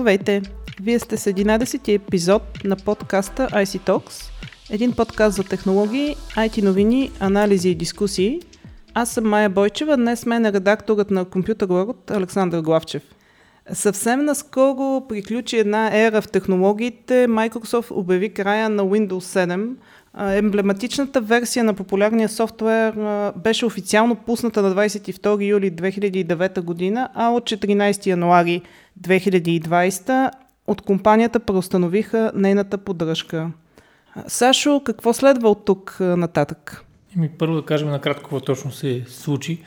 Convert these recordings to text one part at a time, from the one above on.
Здравейте! Вие сте с 11-ти епизод на подкаста IC Talks, един подкаст за технологии, IT новини, анализи и дискусии. Аз съм Майя Бойчева, днес мен е редакторът на Computer World Александър Главчев. Съвсем наскоро приключи една ера в технологиите. Microsoft обяви края на Windows 7. Емблематичната версия на популярния софтуер беше официално пусната на 22 юли 2009 година, а от 14 януари 2020 от компанията преустановиха нейната поддръжка. Сашо, какво следва от тук нататък? Ми първо да кажем накратко какво точно се случи.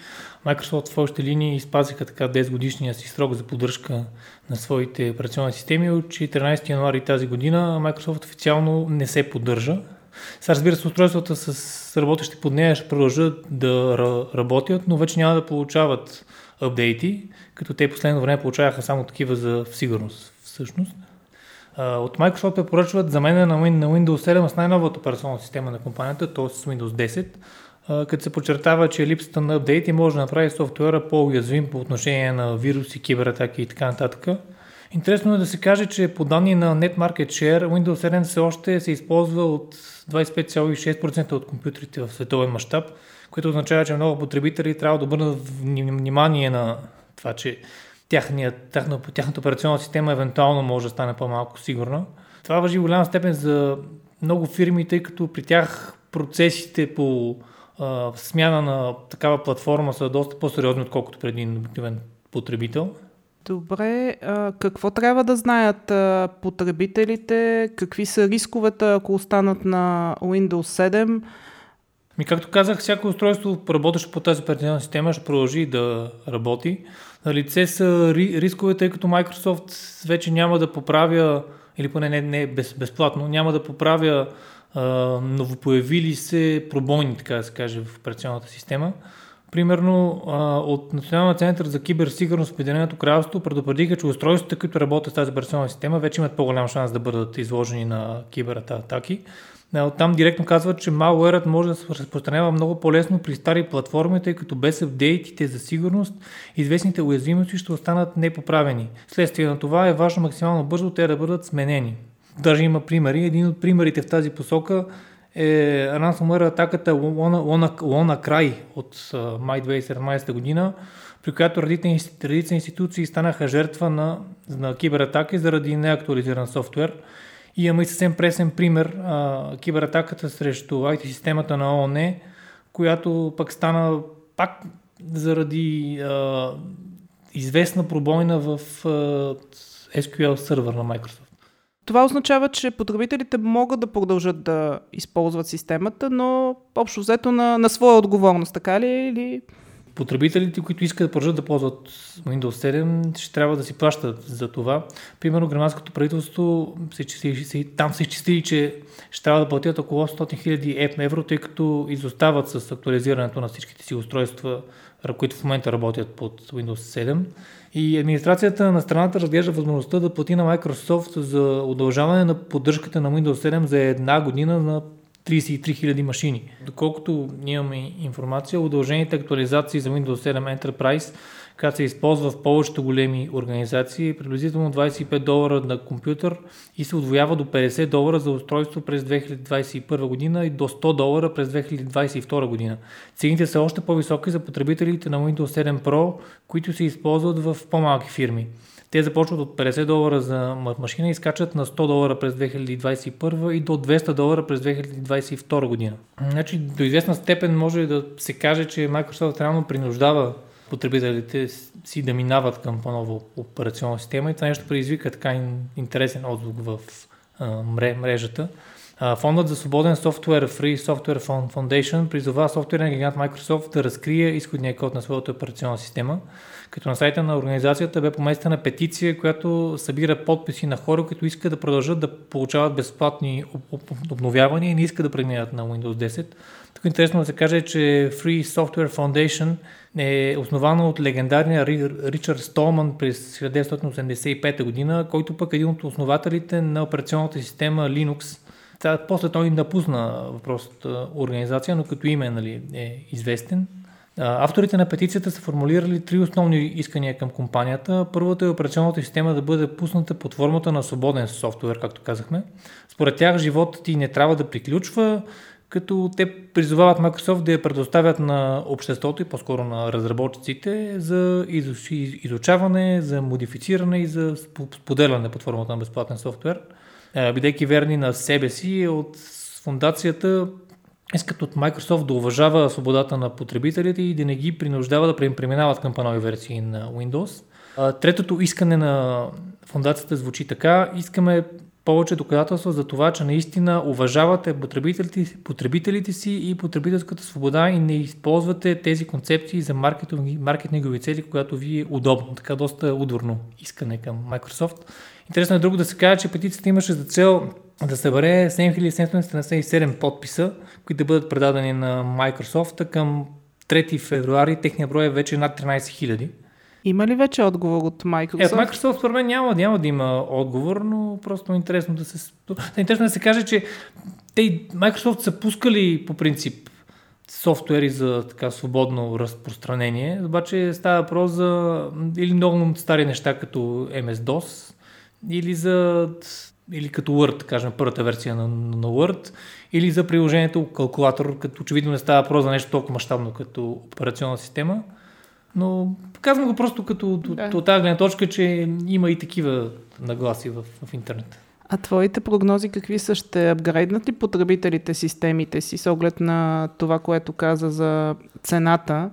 Microsoft в общи линии изпазиха така 10 годишния си срок за поддръжка на своите операционни системи. От 14 януари тази година Microsoft официално не се поддържа. Сега разбира се, устройствата с работещи под нея ще продължат да работят, но вече няма да получават апдейти, като те последно време получаваха само такива за сигурност всъщност. От Microsoft препоръчват замене на Windows 7 с най-новата операционна система на компанията, т.е. с Windows 10, като се подчертава, че липсата на апдейти може да направи софтуера по-уязвим по отношение на вируси, кибератаки и така нататък. Интересно е да се каже, че по данни на Net Market Share, Windows 7 все още се използва от 25,6% от компютрите в световен мащаб, което означава, че много потребители трябва да обърнат внимание на това, че тяхната, тяхната операционна система евентуално може да стане по-малко сигурна. Това въжи в голяма степен за много фирми, тъй като при тях процесите по а, смяна на такава платформа са доста по-сериозни, отколкото преди един обикновен потребител. Добре, а, какво трябва да знаят а, потребителите? Какви са рисковете, ако останат на Windows 7? Ми, както казах, всяко устройство, работещо по тази операционна система, ще продължи да работи. На лице са рискове, тъй като Microsoft вече няма да поправя, или поне не, не без, безплатно, няма да поправя а, новопоявили се пробойни, така да се каже, в операционната система. Примерно от Националния център за киберсигурност в Обединеното кралство предупредиха, че устройствата, които работят с тази операционна система, вече имат по-голям шанс да бъдат изложени на кибератаки. Там директно казват, че malware може да се разпространява много по-лесно при стари платформи, тъй като без апдейтите за сигурност известните уязвимости ще останат непоправени. Следствие на това е важно максимално бързо те да бъдат сменени. Даже има примери. Един от примерите в тази посока е ransomware атаката Lona Край от май 2017 година, при която редица институции станаха жертва на, на кибератаки заради неактуализиран софтуер. И имаме и съвсем пресен пример а, кибератаката срещу IT-системата на ООН, която пък стана пак заради а, известна пробойна в а, SQL сервер на Microsoft. Това означава, че потребителите могат да продължат да използват системата, но общо взето на, на своя отговорност, така ли? Или... Потребителите, които искат да продължат да ползват Windows 7, ще трябва да си плащат за това. Примерно, германското правителство се, там се изчислили, че ще трябва да платят около 100 000 евро, тъй като изостават с актуализирането на всичките си устройства, които в момента работят под Windows 7. И администрацията на страната разглежда възможността да плати на Microsoft за удължаване на поддръжката на Windows 7 за една година на 33 000 машини. Доколкото имаме информация, удължените актуализации за Windows 7 Enterprise която се използва в повечето големи организации, приблизително 25 долара на компютър и се отвоява до 50 долара за устройство през 2021 година и до 100 долара през 2022 година. Цените са още по-високи за потребителите на Windows 7 Pro, които се използват в по-малки фирми. Те започват от 50 долара за машина и скачат на 100 долара през 2021 и до 200 долара през 2022 година. Значи, до известна степен може да се каже, че Microsoft реално принуждава потребителите си да минават към по-нова операционна система и това нещо предизвика така интересен отзвук в а, мрежата. Фондът за свободен софтуер Free Software Foundation призова софтуерен гигант Microsoft да разкрие изходния код на своята операционна система, като на сайта на организацията бе поместена петиция, която събира подписи на хора, които искат да продължат да получават безплатни обновявания и не искат да преминат на Windows 10. Тук интересно да се каже, че Free Software Foundation е основана от легендарния Ричард Столман през 1985 година, който пък е един от основателите на операционната система Linux. Та, после той напусна въпросната организация, но като име нали, е известен. Авторите на петицията са формулирали три основни искания към компанията. Първото е операционната система да бъде пусната под формата на свободен софтуер, както казахме. Според тях животът ти не трябва да приключва, като те призовават Microsoft да я предоставят на обществото и по-скоро на разработчиците за изучаване, за модифициране и за споделяне под формата на безплатен софтуер. Бидейки верни на себе си, от фундацията искат от Microsoft да уважава свободата на потребителите и да не ги принуждава да преминават към панови версии на Windows. Третото искане на фундацията звучи така. Искаме повече доказателства за това, че наистина уважавате потребителите, потребителите си и потребителската свобода и не използвате тези концепции за маркетингови цели, когато ви е удобно. Така доста удобно искане към Microsoft. Интересно е друго да се каже, че петицията имаше за цел да събере 7777 подписа, които да бъдат предадени на Microsoft към 3 февруари. Техния брой е вече над 13 000. Има ли вече отговор от Microsoft? Е, от Microsoft според мен няма, няма да има отговор, но просто е интересно да се... Интересно да се каже, че те, Microsoft са пускали по принцип софтуери за така свободно разпространение, обаче става въпрос за или много стари неща като MS-DOS, или за или като Word, кажем, първата версия на, на Word, или за приложението калкулатор, като очевидно не става въпрос за нещо толкова мащабно като операционна система. Но казвам го просто като да. от тази гледна точка, че има и такива нагласи в, в интернет. А твоите прогнози какви са? Ще апгрейднат ли потребителите системите си с оглед на това, което каза за цената?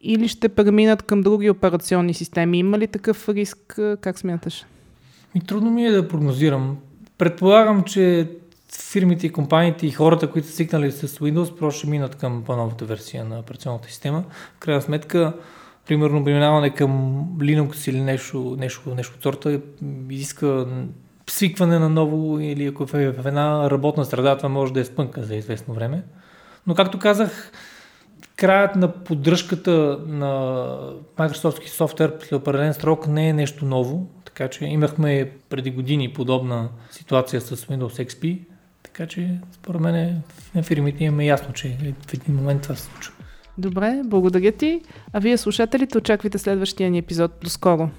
Или ще преминат към други операционни системи? Има ли такъв риск? Как смяташ? И трудно ми е да прогнозирам. Предполагам, че фирмите и компаниите и хората, които са свикнали с Windows, просто ще минат към по-новата версия на операционната система. В крайна сметка, примерно, преминаване към Linux или нещо, нещо, нещо от сорта изиска свикване на ново или ако е в една работна среда, това може да е спънка за известно време. Но както казах, краят на поддръжката на Microsoft софтуер след определен срок не е нещо ново. Така че имахме преди години подобна ситуация с Windows XP, така че според мен на фирмите имаме ясно, че в един момент това се случва. Добре, благодаря ти. А вие слушателите очаквайте следващия ни епизод. До скоро!